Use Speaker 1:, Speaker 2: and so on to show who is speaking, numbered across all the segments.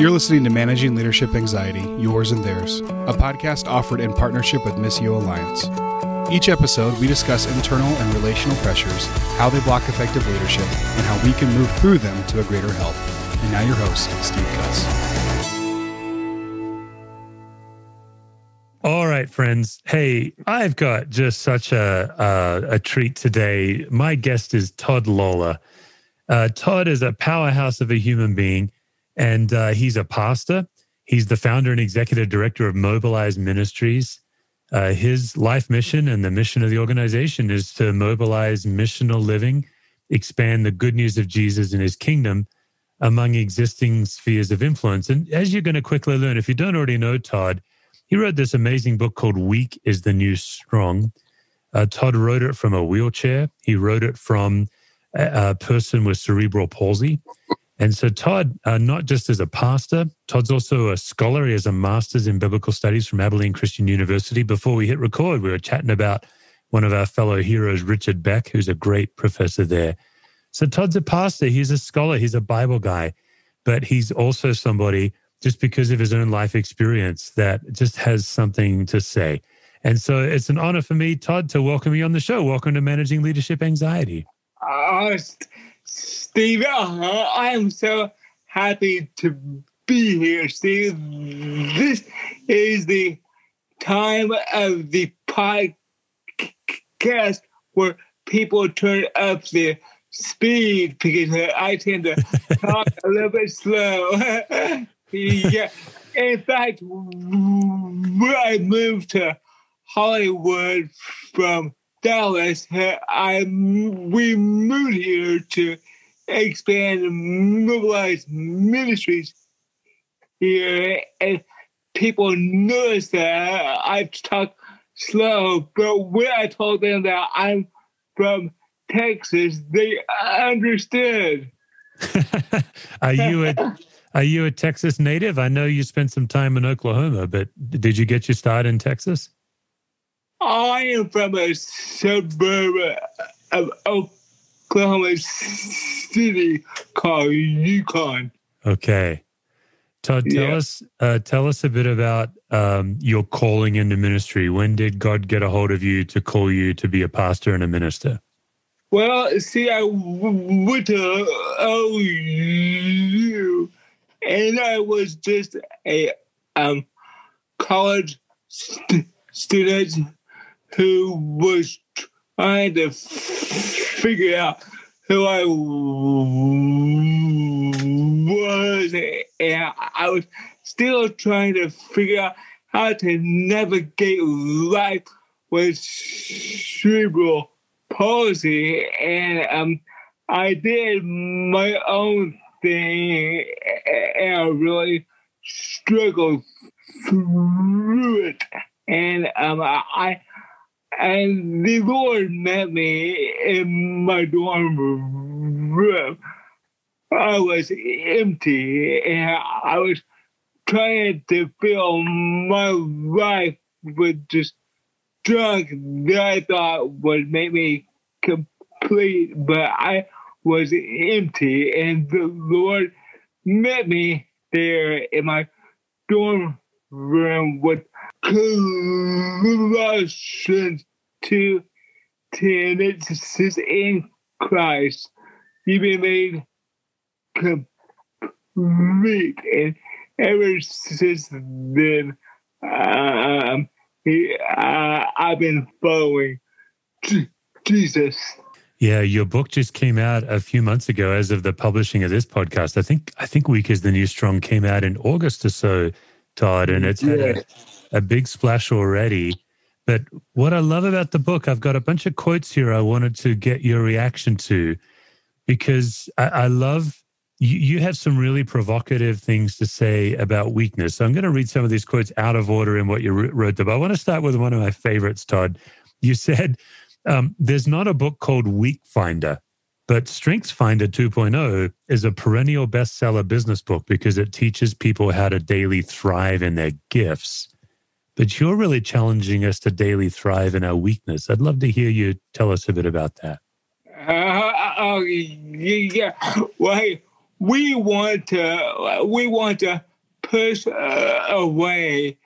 Speaker 1: You're listening to Managing Leadership Anxiety, Yours and Theirs, a podcast offered in partnership with Missio Alliance. Each episode, we discuss internal and relational pressures, how they block effective leadership, and how we can move through them to a greater health. And now, your host, Steve Cuss.
Speaker 2: All right, friends. Hey, I've got just such a, a, a treat today. My guest is Todd Lollar. Uh, Todd is a powerhouse of a human being and uh, he's a pastor. He's the founder and executive director of Mobilize Ministries. Uh, his life mission and the mission of the organization is to mobilize missional living, expand the good news of Jesus and his kingdom among existing spheres of influence. And as you're going to quickly learn, if you don't already know Todd, he wrote this amazing book called Weak is the New Strong. Uh, Todd wrote it from a wheelchair. He wrote it from a, a person with cerebral palsy. And so, Todd, uh, not just as a pastor, Todd's also a scholar. He has a master's in biblical studies from Abilene Christian University. Before we hit record, we were chatting about one of our fellow heroes, Richard Beck, who's a great professor there. So, Todd's a pastor, he's a scholar, he's a Bible guy, but he's also somebody, just because of his own life experience, that just has something to say. And so, it's an honor for me, Todd, to welcome you on the show. Welcome to Managing Leadership Anxiety.
Speaker 3: Uh, Steve, uh, I am so happy to be here, Steve. This is the time of the podcast where people turn up their speed because I tend to talk a little bit slow. yeah. In fact, I moved to Hollywood from Dallas, I we moved here to expand and mobilize ministries here, and people notice that I talk slow. But when I told them that I'm from Texas, they understood.
Speaker 2: are you a Are you a Texas native? I know you spent some time in Oklahoma, but did you get your start in Texas?
Speaker 3: I am from a suburb of Oklahoma City called Yukon.
Speaker 2: Okay. Todd, tell yeah. us uh, tell us a bit about um, your calling into ministry. When did God get a hold of you to call you to be a pastor and a minister?
Speaker 3: Well, see, I went to OU, and I was just a um, college st- student who was trying to figure out who I was, and I was still trying to figure out how to navigate life with cerebral palsy, and um, I did my own thing, and I really struggled through it, and um, I and the Lord met me in my dorm room. I was empty and I was trying to fill my life with just junk that I thought would make me complete, but I was empty. And the Lord met me there in my dorm room with Colossians 2 10. It says, In Christ, you've been made complete. And ever since then, um, he, uh, I've been following Jesus.
Speaker 2: Yeah, your book just came out a few months ago as of the publishing of this podcast. I think I think Weak is the New Strong came out in August or so, Todd, and it's had a a big splash already. But what I love about the book, I've got a bunch of quotes here I wanted to get your reaction to because I, I love you, you have some really provocative things to say about weakness. So I'm going to read some of these quotes out of order in what you wrote But I want to start with one of my favorites, Todd. You said, um, There's not a book called Weak Finder, but Strengths Finder 2.0 is a perennial bestseller business book because it teaches people how to daily thrive in their gifts but you're really challenging us to daily thrive in our weakness. I'd love to hear you tell us a bit about that.
Speaker 3: Uh, oh, yeah. Well, we want to we want to push uh, away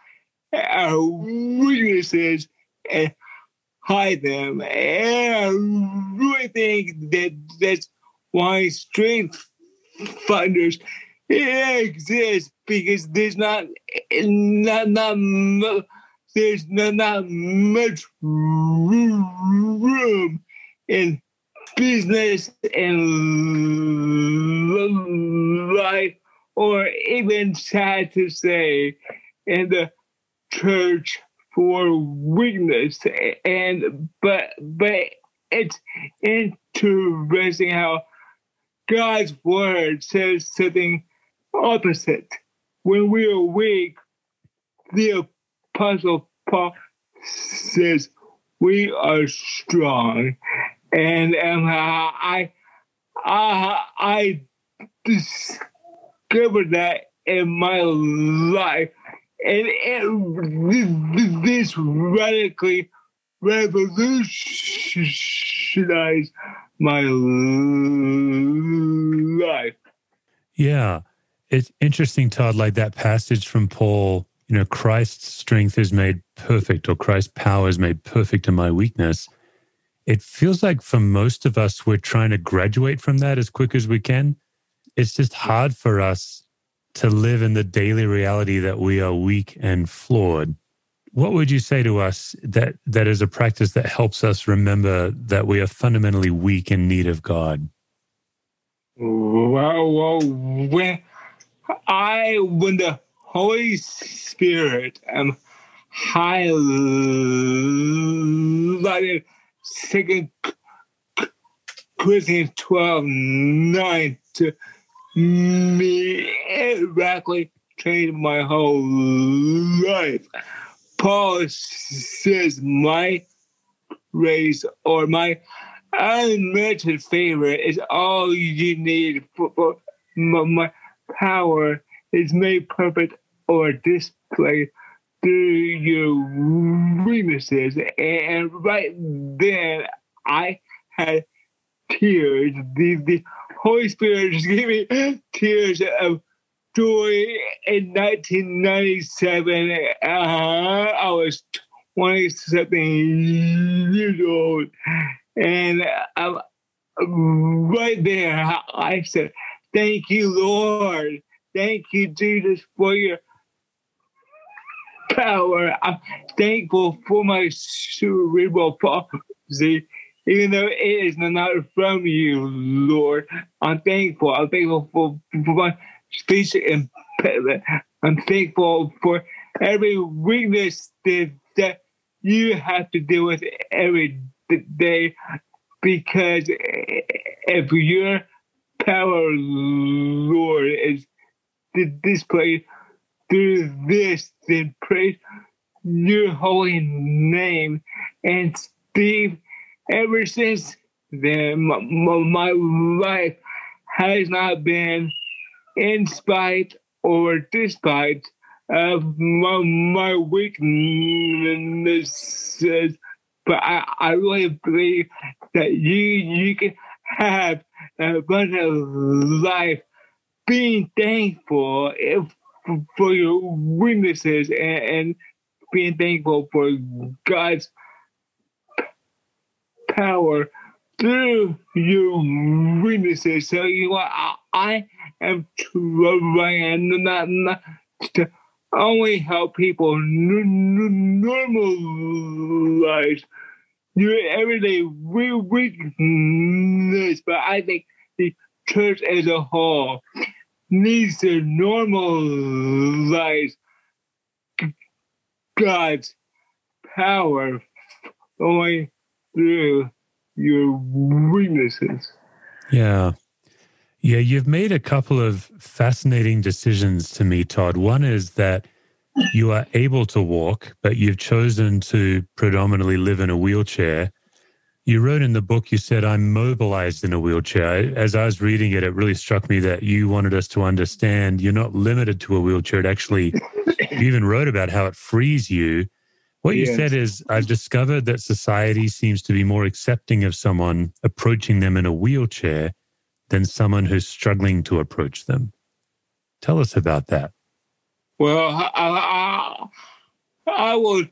Speaker 3: our weaknesses and hide them. I think that that's why strength finders exist because there's not not not there's not, not much room in business and life, or even sad to say, in the church for weakness. And but but it's interesting how God's word says something opposite. When we are weak, the apostle Paul says we are strong and um, I, I, I discovered that in my life, and this radically revolutionized my life.
Speaker 2: Yeah, it's interesting, Todd. Like that passage from Paul. You know, Christ's strength is made perfect, or Christ's power is made perfect in my weakness it feels like for most of us, we're trying to graduate from that as quick as we can. It's just hard for us to live in the daily reality that we are weak and flawed. What would you say to us that that is a practice that helps us remember that we are fundamentally weak in need of God?
Speaker 3: Well, well when I when the Holy Spirit am highlighted Second Corinthians 12 9 to miraculously changed my whole life. Paul says, My race or my unmerited favor is all you need for, for my, power is made perfect or displayed through your weaknesses. And right then, I had tears. The, the Holy Spirit just gave me tears of joy in 1997. Uh, I was 20 something years old. And uh, right there, I said, Thank you, Lord. Thank you, Jesus, for your power. I'm thankful for my cerebral palsy, even though it is not from you, Lord. I'm thankful. I'm thankful for, for my speech impediment. I'm thankful for every weakness that, that you have to deal with every day because if your power, Lord, is displayed through this, then praise your holy name. And Steve, ever since then, my, my life has not been in spite or despite of my, my weaknesses. But I, I really believe that you you can have a abundant life being thankful if for your weaknesses and, and being thankful for God's power through your weaknesses. So you know, I, I am trying not, not to only help people n- normalize your everyday weakness, but I think the church as a whole needs to normalize God's power going through your weaknesses.
Speaker 2: Yeah. Yeah, you've made a couple of fascinating decisions to me, Todd. One is that you are able to walk, but you've chosen to predominantly live in a wheelchair. You wrote in the book, you said, I'm mobilized in a wheelchair. As I was reading it, it really struck me that you wanted us to understand you're not limited to a wheelchair. It actually, you even wrote about how it frees you. What you said is, I've discovered that society seems to be more accepting of someone approaching them in a wheelchair than someone who's struggling to approach them. Tell us about that.
Speaker 3: Well, I, I, I will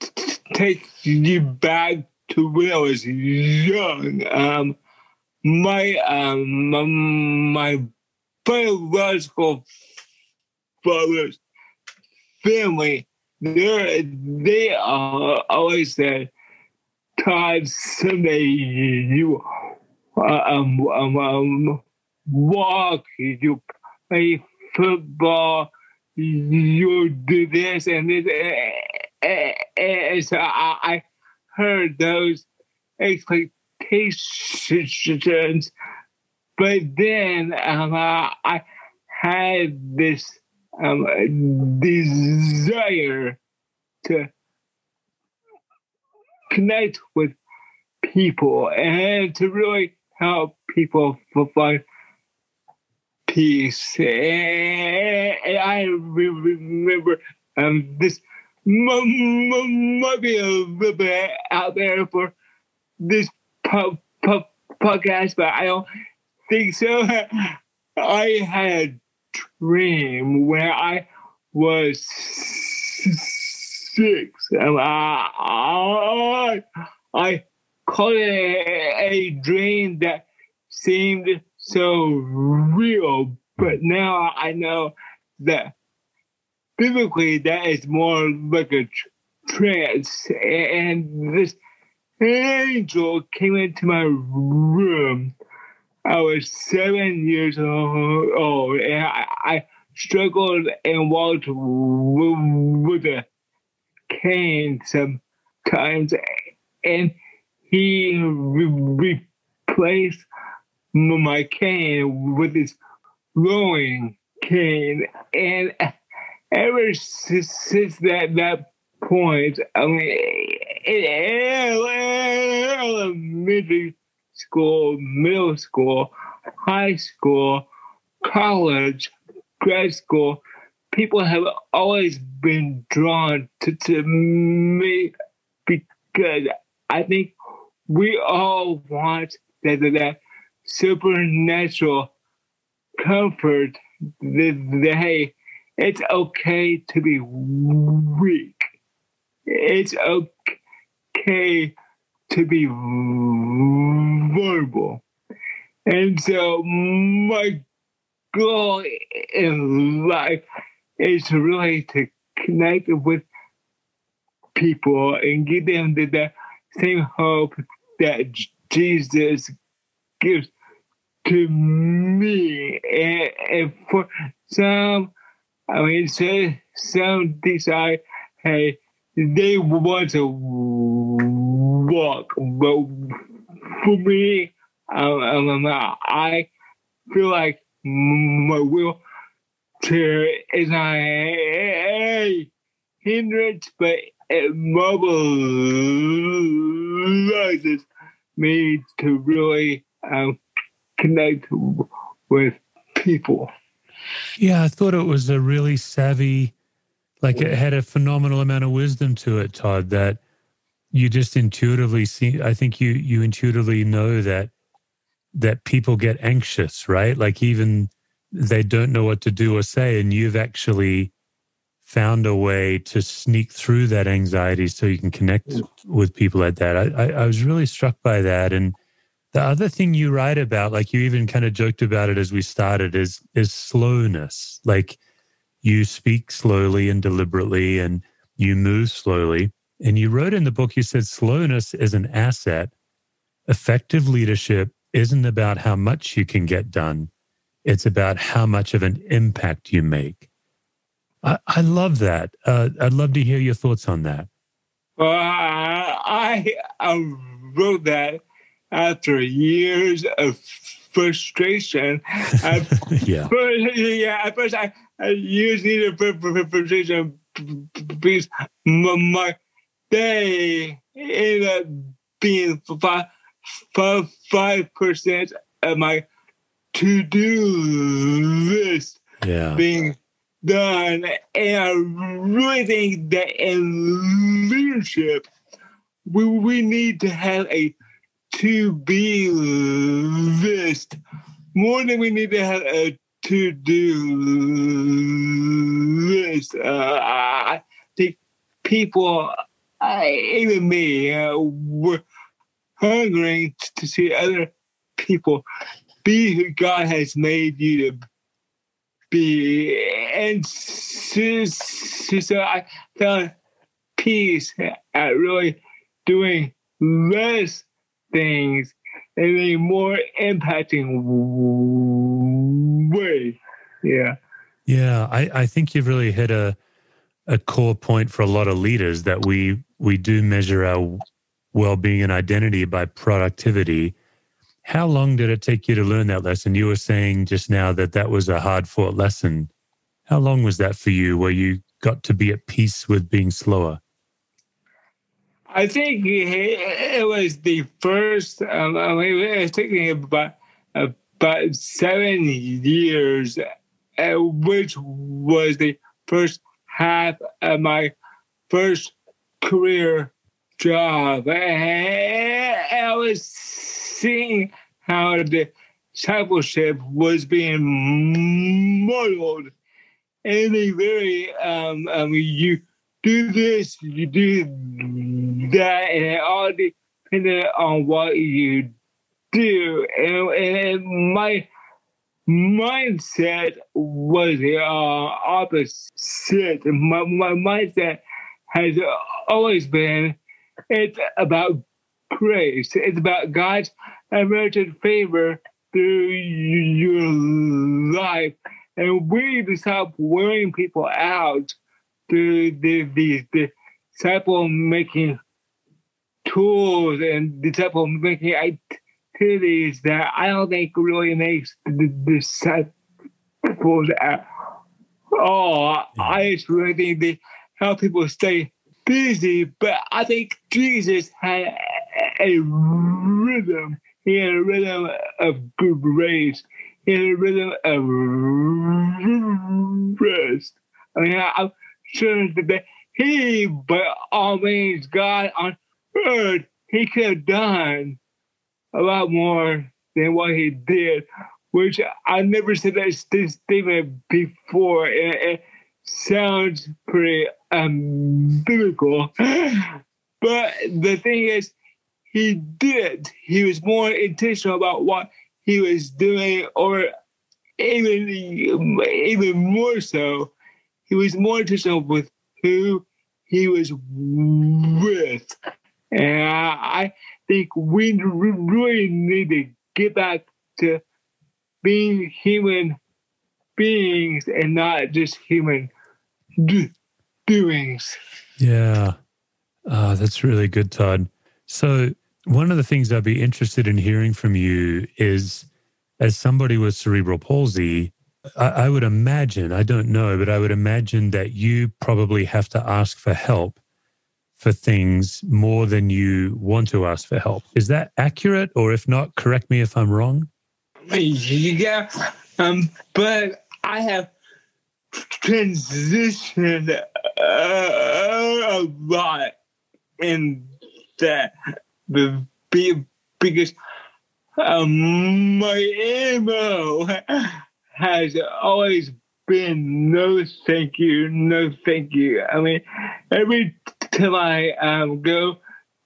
Speaker 3: t- take you back to when I was young. Um, my um, my, my biological father's family, they they uh, always said, "Todd, someday you um, um, um, walk, you play football, you do this and this." And so I, I heard those expectations, but then um, I had this um, desire to connect with people and to really help people find peace. And I remember um, this be a out there for this po- po- podcast, but I don't think so. I had dream where I was six, and I, I, I called it a dream that seemed so real, but now I know that biblically that is more like a trance, and this angel came into my room. I was seven years old, and I, I struggled and walked with a cane sometimes, and he re- replaced my cane with this rowing cane, and ever since, since that that point, I mean, in elementary school, middle school, high school, college, grad school, people have always been drawn to, to me because I think we all want that, that, supernatural comfort that, that, hey, it's okay to be weak. It's okay to be vulnerable. And so my goal in life is really to connect with people and give them the, the same hope that Jesus gives to me. And, and for some, I mean, so, some decide, hey, they want to but for me, I feel like my wheelchair is a hindrance, but it mobilizes me to really um, connect with people.
Speaker 2: Yeah, I thought it was a really savvy, like it had a phenomenal amount of wisdom to it, Todd, that you just intuitively see I think you you intuitively know that that people get anxious, right? Like even they don't know what to do or say and you've actually found a way to sneak through that anxiety so you can connect with people like that. I, I, I was really struck by that and the other thing you write about, like you even kind of joked about it as we started, is is slowness. Like you speak slowly and deliberately, and you move slowly. And you wrote in the book, you said slowness is an asset. Effective leadership isn't about how much you can get done; it's about how much of an impact you make. I, I love that. Uh, I'd love to hear your thoughts on that.
Speaker 3: Well, I, I wrote that after years of frustration.
Speaker 2: yeah.
Speaker 3: First, yeah. At first, I, I used needed frustration because my day ended up being five, five, five percent of my to do list
Speaker 2: yeah.
Speaker 3: being done. And I really think that in leadership, we, we need to have a to be list more than we need to have a to do list. Uh, I think people, I, even me, uh, were hungering to see other people be who God has made you to be. And so, so I found peace at really doing less things in a more impacting way. Yeah.
Speaker 2: Yeah, I, I think you've really hit a a core point for a lot of leaders that we we do measure our well-being and identity by productivity. How long did it take you to learn that lesson? You were saying just now that that was a hard-fought lesson. How long was that for you where you got to be at peace with being slower?
Speaker 3: I think it was the first. Um, I mean, it was taking about about seven years, uh, which was the first half of my first career job. I was seeing how the discipleship was being modeled in a very um, um you do this, you do that, and it all depended on what you do. And, and my mindset was the uh, opposite. My, my mindset has always been it's about grace. It's about God's unmerited favor through your life. And we need to stop wearing people out through the the, the disciple making tools and disciple making activities that I don't think really makes the, the disciples at all. I just really think they help people stay busy, but I think Jesus had a rhythm. He had a rhythm of good grace. He had a rhythm of rest. I mean, I'm sure that he, by all means, God on earth, he could have done a lot more than what he did, which I never said that statement before. It, it sounds pretty um, biblical. But the thing is, he did. He was more intentional about what he was doing, or even even more so, he was more intentional with who he was with. And I think we really need to get back to being human beings and not just human do- doings.
Speaker 2: Yeah. Oh, that's really good, Todd. So, one of the things I'd be interested in hearing from you is as somebody with cerebral palsy, I, I would imagine, I don't know, but I would imagine that you probably have to ask for help for things more than you want to ask for help. Is that accurate? Or if not, correct me if I'm wrong.
Speaker 3: Yeah, um, but I have transitioned uh, a lot in that the biggest um, my MO has always been no thank you, no thank you. I mean, every time I um, go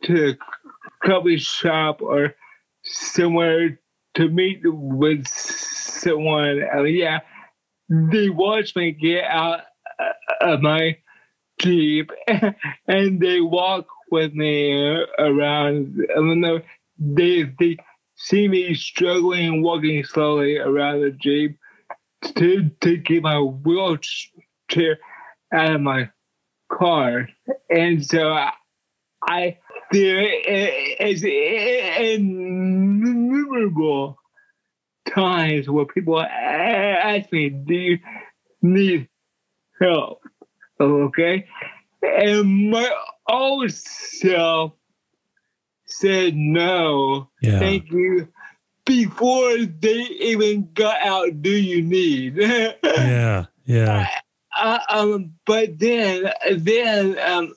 Speaker 3: to a coffee shop or somewhere to meet with someone, I mean, yeah, they watch me get out of my Jeep and they walk with me around. I don't they, they see me struggling, walking slowly around the Jeep to to get my wheelchair out of my car, and so I, I there is innumerable times where people ask me, "Do you need help?" Okay, and my old self said no, yeah. thank you. Before they even got out do you need?
Speaker 2: Yeah yeah
Speaker 3: uh, um but then then um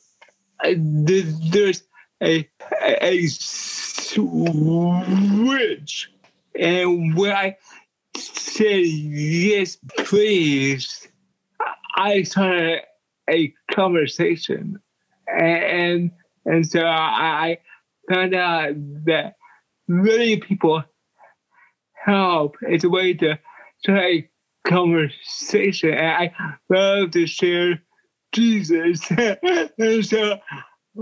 Speaker 3: there's a a switch. And when i said yes, please, I started a conversation, and and so I found out that many people help. Is a way to a conversation, and I love to share Jesus, and so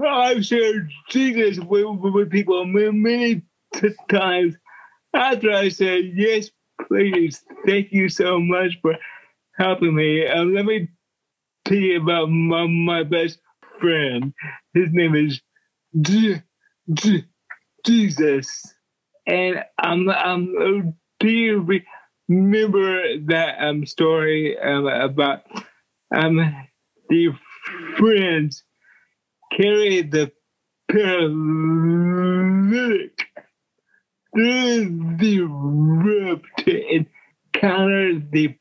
Speaker 3: I've shared Jesus with, with people many times after I said yes, please, thank you so much for helping me. Um, let me tell you about my, my best friend. His name is J- J- Jesus. And I'm do you remember that um, story um, about um, the friends carried the paralytic through the roof to encounter the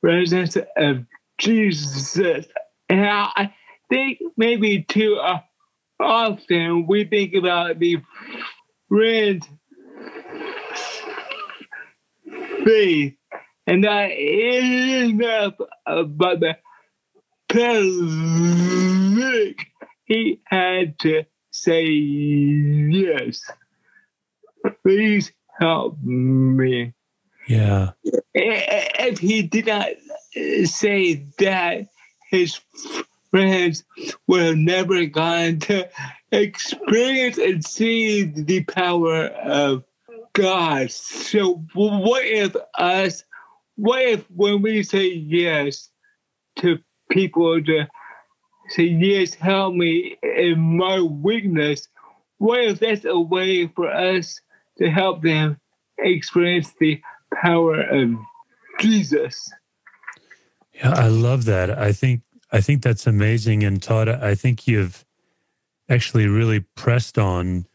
Speaker 3: presence of Jesus. And I think maybe too uh, often we think about the friend's faith and not enough uh, about the paralytic. He had to say yes please help me.
Speaker 2: Yeah.
Speaker 3: If he did not uh, say that, his friends would have never gone to experience and see the power of God. So, what if us, what if when we say yes to people to say, yes, help me in my weakness, what if that's a way for us to help them experience the power of Jesus.
Speaker 2: Yeah, I love that. I think I think that's amazing. And Todd, I think you've actually really pressed on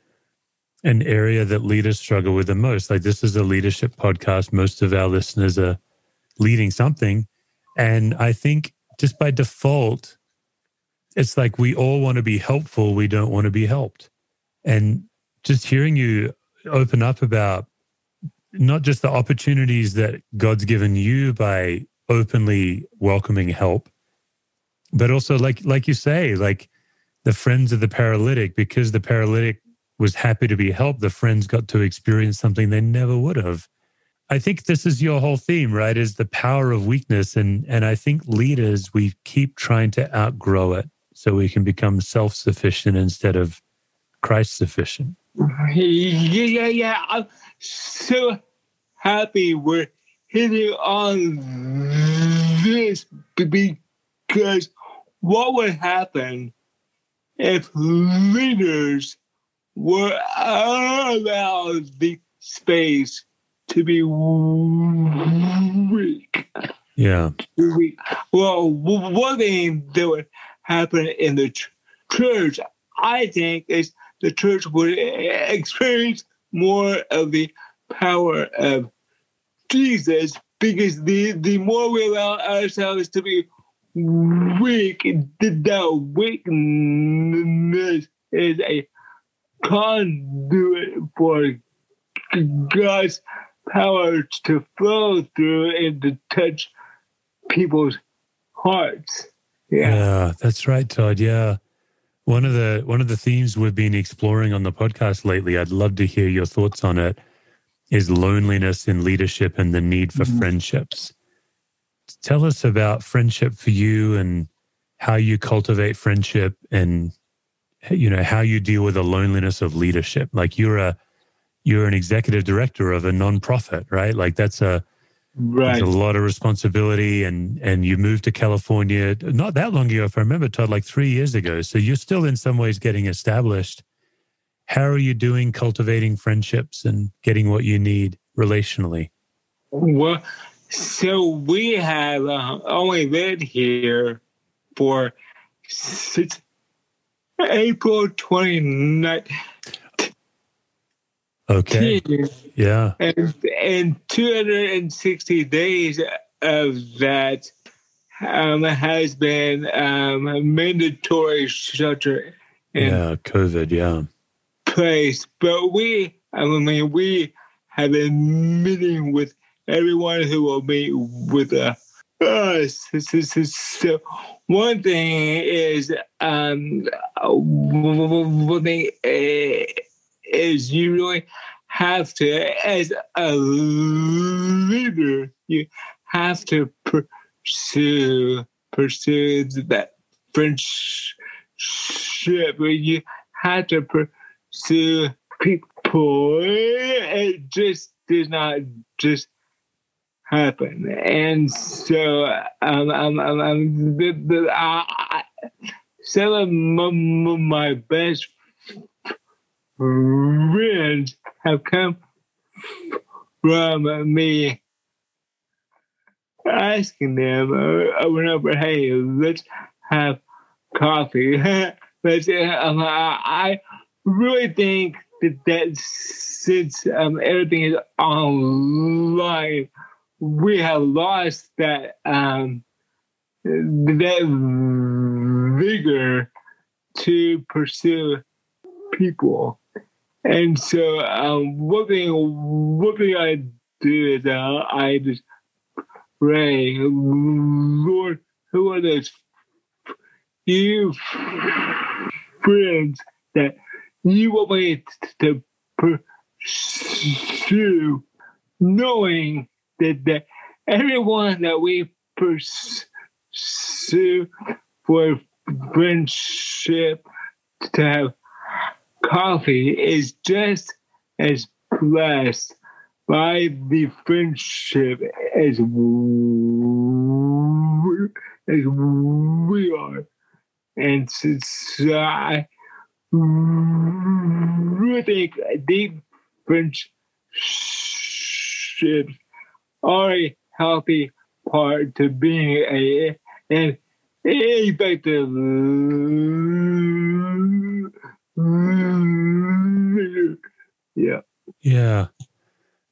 Speaker 2: an area that leaders struggle with the most. Like this is a leadership podcast. Most of our listeners are leading something. And I think just by default, it's like we all want to be helpful. We don't want to be helped. And just hearing you open up about not just the opportunities that God's given you by openly welcoming help, but also like like you say, like the friends of the paralytic, because the paralytic was happy to be helped, the friends got to experience something they never would have. I think this is your whole theme, right? Is the power of weakness. And and I think leaders, we keep trying to outgrow it so we can become self-sufficient instead of Christ sufficient.
Speaker 3: Yeah, yeah, yeah. I'm so happy we're hitting on this because what would happen if leaders were allowed the space to be weak?
Speaker 2: Yeah.
Speaker 3: Weak. Well, one thing that would happen in the church, I think, is the church would experience more of the power of Jesus because the, the more we allow ourselves to be weak, that weakness is a conduit for God's power to flow through and to touch people's hearts.
Speaker 2: Yeah. yeah, that's right, Todd. Yeah. One of the one of the themes we've been exploring on the podcast lately, I'd love to hear your thoughts on it, is loneliness in leadership and the need for mm-hmm. friendships. Tell us about friendship for you and how you cultivate friendship and you know how you deal with the loneliness of leadership. Like you're a you're an executive director of a nonprofit, right? Like that's a Right. There's a lot of responsibility and and you moved to California not that long ago, if I remember, Todd, like three years ago. So you're still in some ways getting established. How are you doing cultivating friendships and getting what you need relationally?
Speaker 3: Well, so we have uh, only lived here for since April 29th,
Speaker 2: Okay. Yeah.
Speaker 3: And, and 260 days of that um, has been um, mandatory shelter.
Speaker 2: yeah, COVID, yeah.
Speaker 3: Place. But we, I mean, we have been meeting with everyone who will meet with us. So one thing is, um, one thing is you really have to, as a leader, you have to pursue pursue that friendship. You have to pursue people. It just does not just happen. And so, um, um, um, um the, the, I, some of my, best friends have come from me asking them over and over, hey, let's have coffee. but um, I really think that, that since um, everything is online, we have lost that um, that vigor to pursue people. And so, um, one thing, one thing I do is uh, I just pray, Lord, who are those few friends that you want me to pursue, knowing that, that everyone that we pursue for friendship to have coffee is just as blessed by the friendship as we, as we are. And since I really think deep friendships are a healthy part to being a an effective yeah.
Speaker 2: Yeah.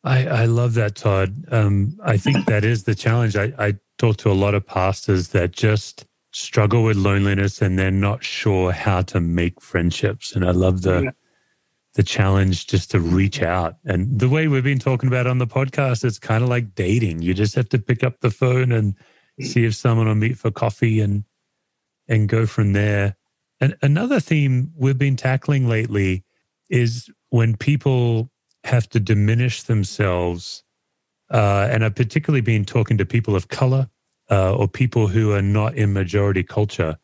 Speaker 2: I, I love that, Todd. Um, I think that is the challenge. I, I talk to a lot of pastors that just struggle with loneliness and they're not sure how to make friendships. And I love the yeah. The challenge just to reach out. And the way we've been talking about on the podcast, it's kind of like dating. You just have to pick up the phone and see if someone will meet for coffee and and go from there. And another theme we've been tackling lately is when people have to diminish themselves, uh, and I've particularly been talking to people of color uh, or people who are not in majority culture.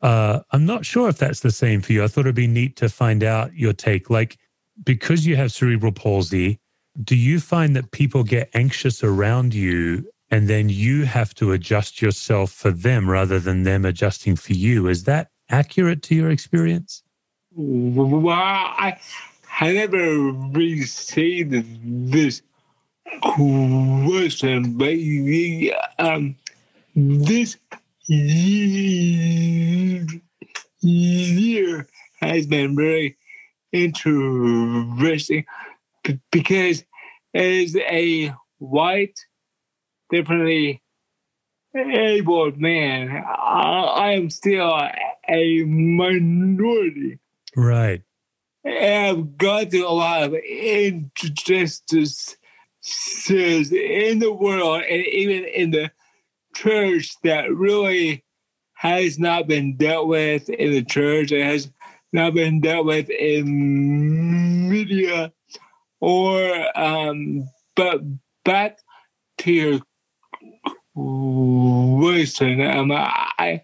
Speaker 2: Uh, I'm not sure if that's the same for you. I thought it'd be neat to find out your take. Like, because you have cerebral palsy, do you find that people get anxious around you and then you have to adjust yourself for them rather than them adjusting for you? Is that accurate to your experience?
Speaker 3: Well, I, I never received this question, but um, this year, has been very interesting because as a white, differently able man, I, I am still a minority.
Speaker 2: Right.
Speaker 3: I've gone through a lot of injustices in the world and even in the church that really has not been dealt with in the church. It has not been dealt with in media or um, but back to your question, um, I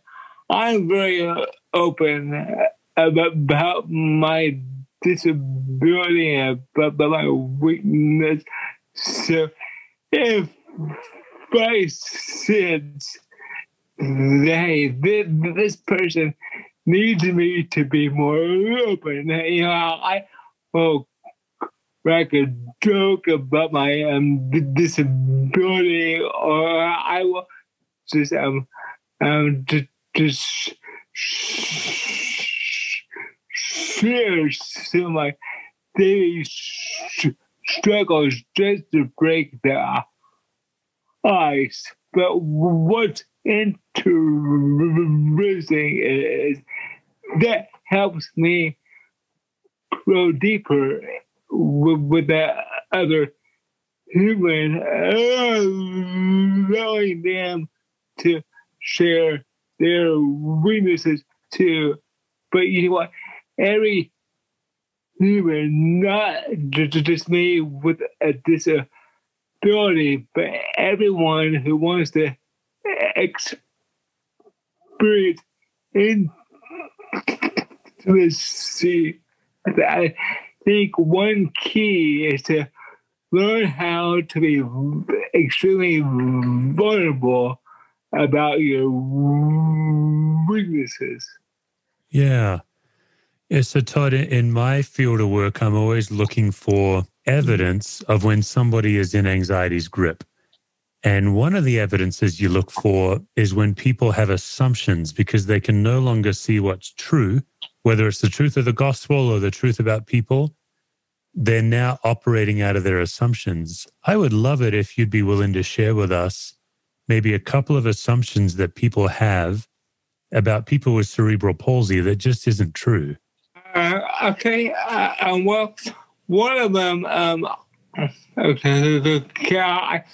Speaker 3: I'm very open about my disability about my weakness. So if I said, hey, this, person needs me to be more open, you know, I will crack a joke about my um, disability, or I will just um um just, just share some my daily struggles just to break the ice. But what's interesting is that helps me grow deeper with, with the other human, allowing them to share their weaknesses too. But you know what? Every human, not just me with a disability, but everyone who wants to experience sea I think one key is to learn how to be extremely vulnerable about your weaknesses.
Speaker 2: Yeah. Yeah, so Todd, in my field of work, I'm always looking for evidence of when somebody is in anxiety's grip. And one of the evidences you look for is when people have assumptions because they can no longer see what's true, whether it's the truth of the gospel or the truth about people. They're now operating out of their assumptions. I would love it if you'd be willing to share with us maybe a couple of assumptions that people have about people with cerebral palsy that just isn't true.
Speaker 3: Uh, okay, uh, well, one of them, um, okay, I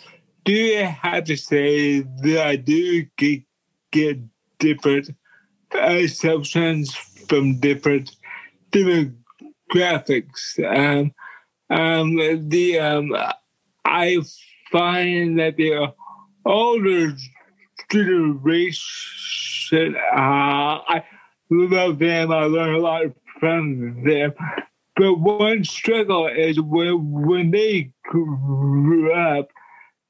Speaker 3: do have to say that I do get, get different assumptions from different demographics. Um, um, the um, I find that the older generation, uh, I love them. I learn a lot from them. But one struggle is when when they grew up,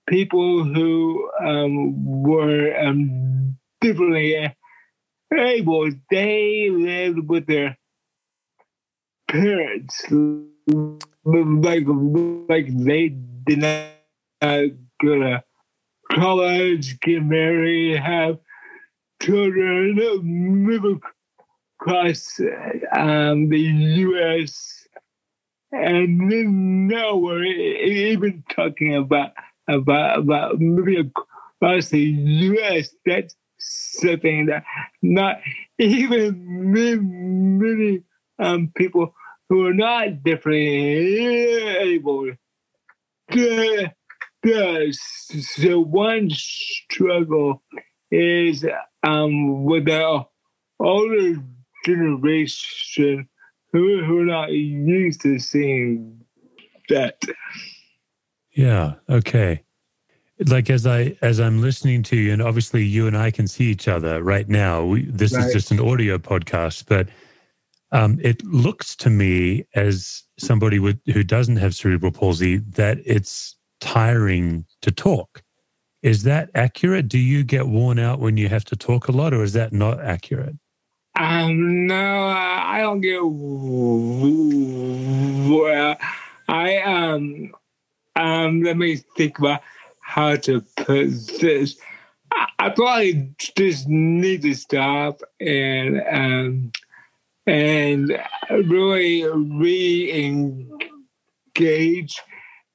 Speaker 3: people who um, were um, differently able, they lived with their parents, like like they did not go to college, get married, have children, live across um, the U.S. And then now we're even talking about about about moving across the U.S. That's something that not even many um, people who are not differently able does. So one struggle is um, with the older generation who, who are not used to seeing that.
Speaker 2: Yeah. Okay. Like as I as I'm listening to you, and obviously you and I can see each other right now. We, this right. is just an audio podcast, but um, it looks to me as somebody with who doesn't have cerebral palsy that it's tiring to talk. Is that accurate? Do you get worn out when you have to talk a lot, or is that not accurate?
Speaker 3: Um, no, I don't get well. I um um. Let me think about how to put this. I, I probably just need to stop and um and really re-engage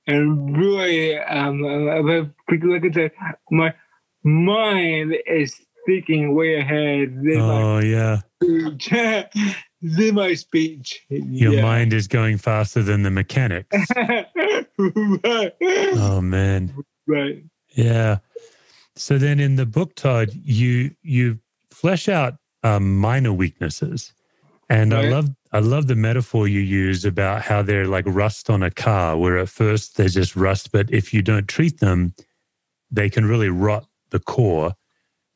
Speaker 3: and really um like I said, my mind is thinking way ahead than
Speaker 2: oh yeah
Speaker 3: than my speech.
Speaker 2: Your
Speaker 3: yeah.
Speaker 2: mind is going faster than the mechanics.
Speaker 3: right.
Speaker 2: Oh man.
Speaker 3: Right.
Speaker 2: Yeah. So then in the book, Todd, you you flesh out um, minor weaknesses. And right. I love I love the metaphor you use about how they're like rust on a car, where at first they're just rust, but if you don't treat them, they can really rot the core.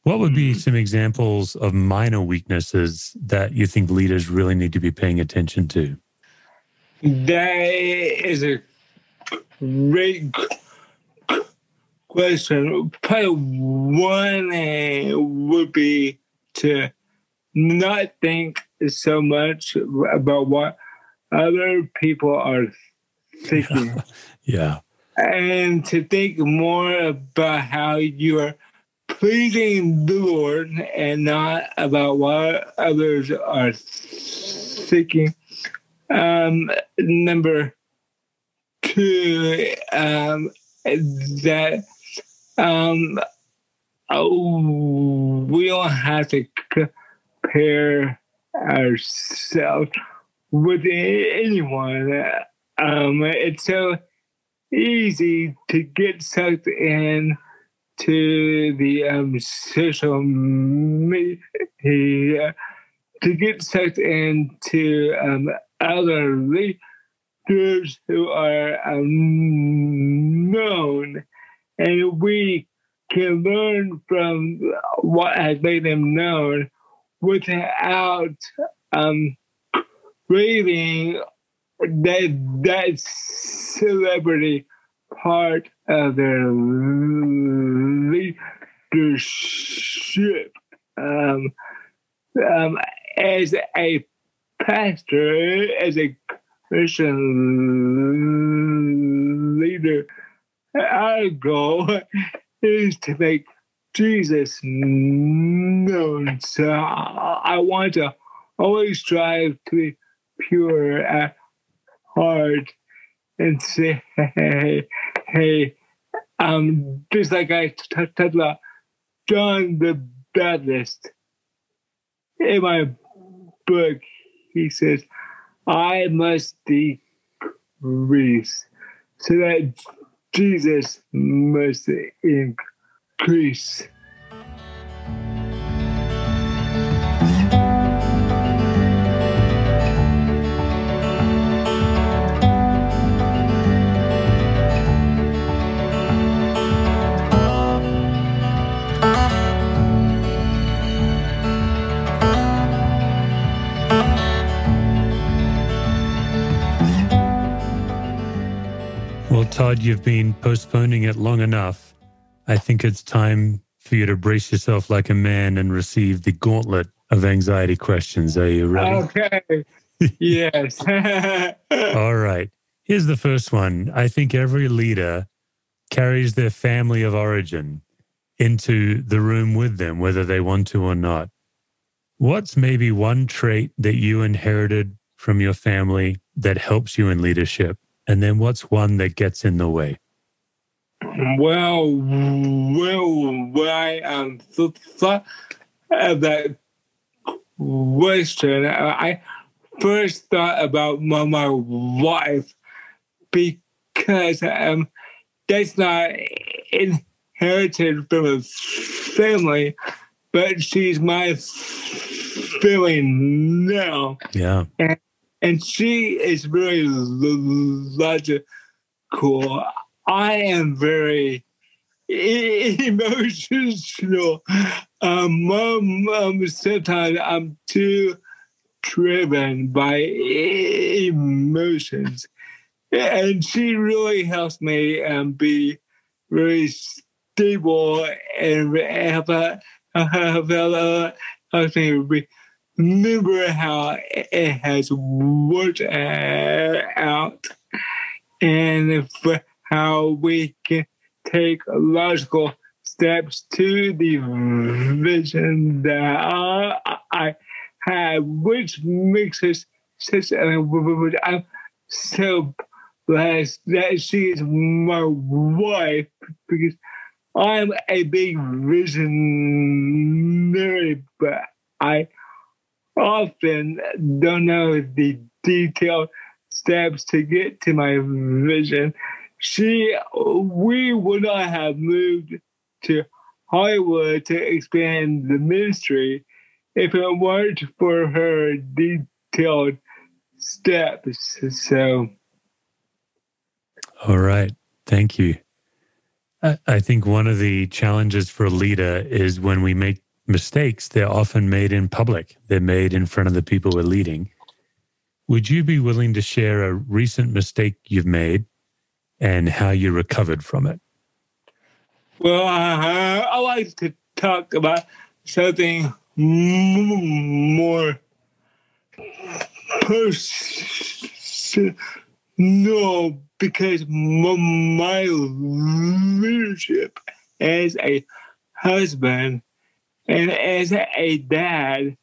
Speaker 2: What would be mm-hmm. some examples of minor weaknesses that you think leaders really need to be paying attention to?
Speaker 3: That is a great question. Probably one would be to not think so much about what other people are thinking.
Speaker 2: yeah.
Speaker 3: And to think more about how you are pleasing the Lord and not about what others are seeking. Um, number two, um, that um, oh, we don't have to compare ourselves with anyone. Um, it's so easy to get sucked in to the um, social media to get sucked into um, other leaders who are um, known, and we can learn from what has made them known without um, craving that that celebrity part of their leadership. Um, um, as a pastor, as a Christian leader, our goal is to make Jesus known. So I want to always strive to be pure at heart and say, hey, hey, um, just like I talked about John the Baptist in my book, he says, I must decrease so that Jesus must increase.
Speaker 2: Todd, you've been postponing it long enough. I think it's time for you to brace yourself like a man and receive the gauntlet of anxiety questions. Are you ready?
Speaker 3: Okay. yes.
Speaker 2: All right. Here's the first one. I think every leader carries their family of origin into the room with them, whether they want to or not. What's maybe one trait that you inherited from your family that helps you in leadership? And then what's one that gets in the way?
Speaker 3: Well, well, when I um, thought of that question, I first thought about my, my wife because um, that's not inherited from a family, but she's my family now.
Speaker 2: Yeah.
Speaker 3: And and she is very logical. I am very emotional. Um, mom, um, sometimes I'm too driven by emotions, and she really helps me um, be very stable and help, help, help, help me remember how it has worked out and how we can take logical steps to the vision that I have, which makes us such I'm so blessed that she is my wife because I'm a big visionary, but I often don't know the detailed steps to get to my vision. She, we would not have moved to Hollywood to expand the ministry if it weren't for her detailed steps. So,
Speaker 2: all right, thank you. I think one of the challenges for Lita is when we make mistakes, they're often made in public. They're made in front of the people we're leading. Would you be willing to share a recent mistake you've made and how you recovered from it?
Speaker 3: Well, uh, I like to talk about something more personal because my leadership as a husband and as a dad,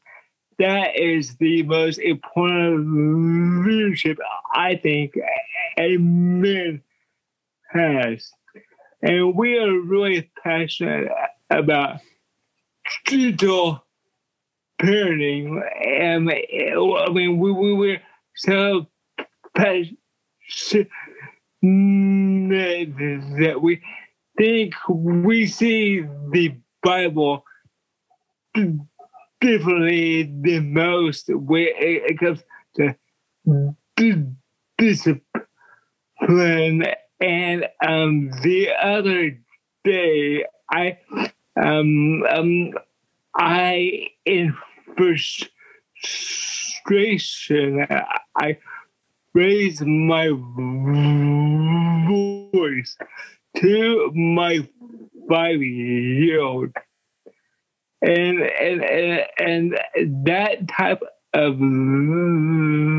Speaker 3: that is the most important leadership I think a man has. And we are really passionate about digital parenting. And I mean, we, we were so passionate that we think we see the Bible differently the most when it comes to discipline. And um, the other day, I um, um, I in frustration, I raised my voice to my five year old. And, and, and, that type of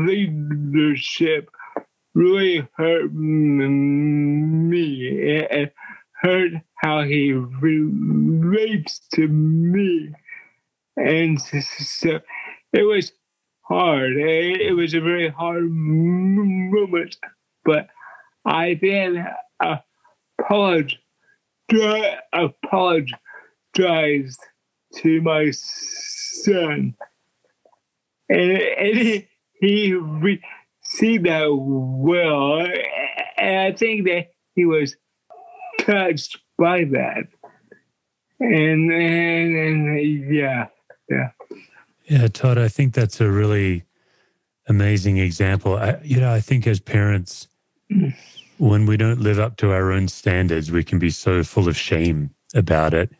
Speaker 3: leadership really hurt me and hurt how he relates to me. And so it was hard. It was a very hard moment, but I then apologized, apologized to my son. And, and he, he received that well. And I think that he was touched by that. And, and, and yeah, yeah.
Speaker 2: Yeah, Todd, I think that's a really amazing example. I, you know, I think as parents, mm. when we don't live up to our own standards, we can be so full of shame about it.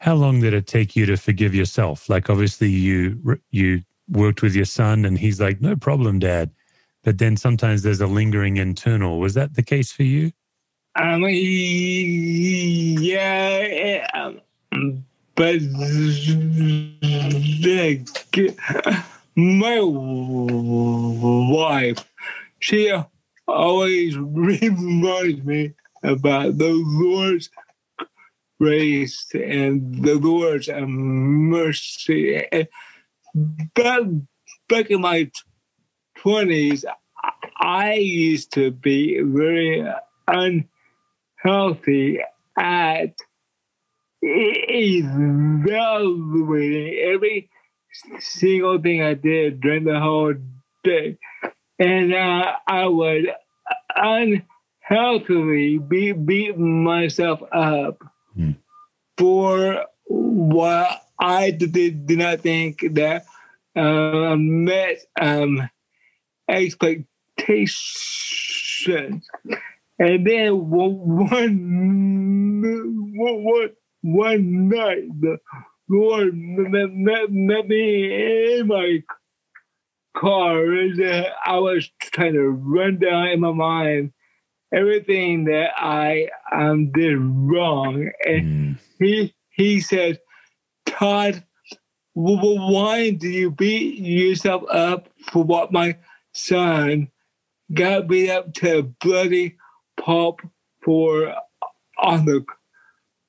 Speaker 2: How long did it take you to forgive yourself? Like, obviously, you you worked with your son, and he's like, "No problem, Dad." But then sometimes there's a lingering internal. Was that the case for you?
Speaker 3: Um, yeah, um, but my wife, she always reminds me about the Lord's grace and the Lord's mercy. Back, back in my 20s, I used to be very unhealthy at evaluating every single thing I did during the whole day. And uh, I would unhealthily beat, beat myself up mm. for what I did, did not think that uh, met um, expectations. And then one, one, one night, the Lord met, met, me in my car. I was trying to run down in my mind everything that I um, did wrong. And mm. he he said, Todd, why do you beat yourself up for what my son got beat up to bloody pulp for on the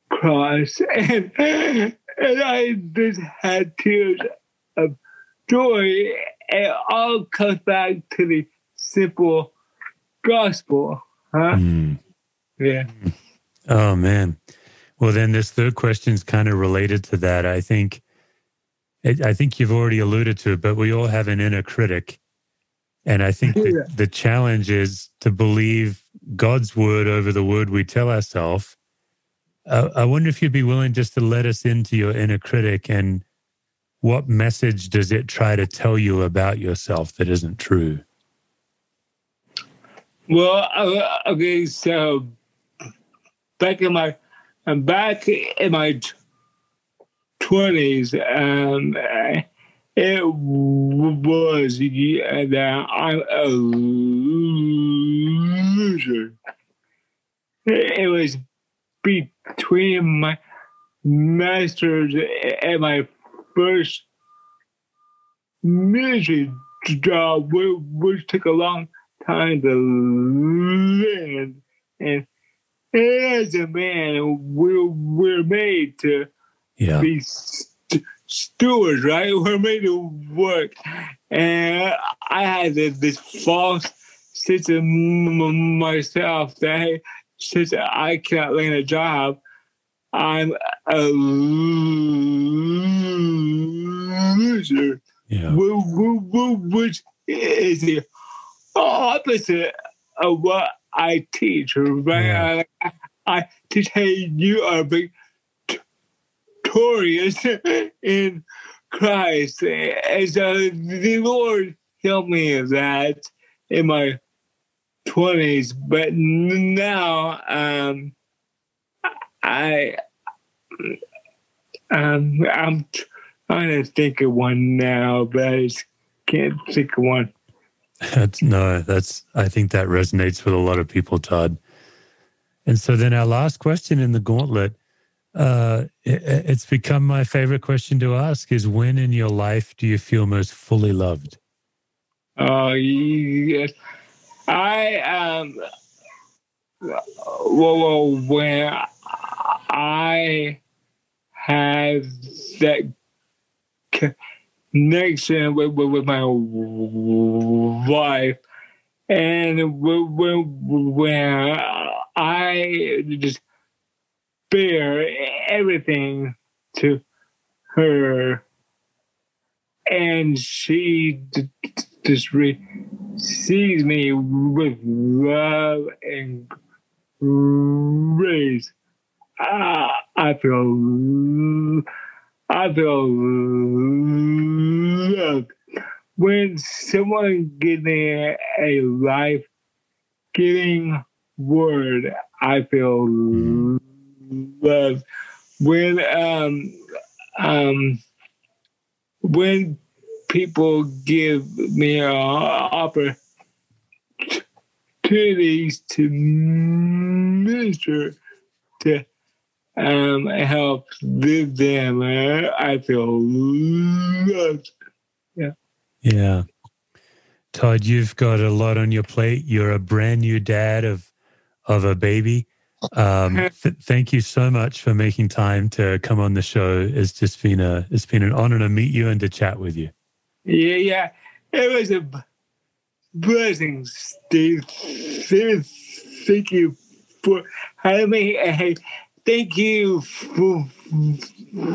Speaker 3: cross, and and I just had tears of joy. It all comes back to the simple gospel, huh? Mm. Yeah.
Speaker 2: Oh man. Well, then this third question is kind of related to that. I think, I think you've already alluded to it, but we all have an inner critic, and I think yeah. the challenge is to believe God's word over the word we tell ourselves uh, I wonder if you'd be willing just to let us into your inner critic and what message does it try to tell you about yourself that isn't true?
Speaker 3: Well, uh, okay, so back in my back in my twenties, um, it was that I'm a loser. It was between my master's and my first military job, which took a long time to land. And as a man, we're, we're made to yeah. be st- stewards, right? We're made to work. And I had this, this false sense of myself that since I cannot land a job, I'm a loser.
Speaker 2: Yeah.
Speaker 3: Which is the opposite of what I teach, right?
Speaker 2: Yeah.
Speaker 3: I, I teach, hey, you are victorious in Christ. And so the Lord helped me that in my 20s. But now, um, I, um, I'm trying to think of one now, but I just can't think of one.
Speaker 2: That's no, that's I think that resonates with a lot of people, Todd. And so then our last question in the gauntlet, uh, it, it's become my favorite question to ask is when in your life do you feel most fully loved?
Speaker 3: Oh yes, I um. Well, when I have that connection with, with, with my wife, and when, when I just bear everything to her, and she just receives me with love and grace. I, I feel I feel loved. When someone me a life giving word, I feel loved. When um um when people give me uh, opportunities to minister to um, help live them. I feel loved. Yeah.
Speaker 2: Yeah. Todd, you've got a lot on your plate. You're a brand new dad of of a baby. Um, th- thank you so much for making time to come on the show. It's just been a it's been an honor to meet you and to chat with you.
Speaker 3: Yeah, yeah. It was a b- blessing, Steve. Thank you for having me. Thank you for,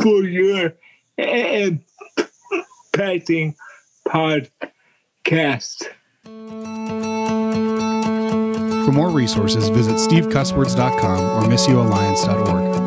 Speaker 3: for your impacting podcast.
Speaker 1: For more resources, visit stevecusswords.com or missioalliance.org.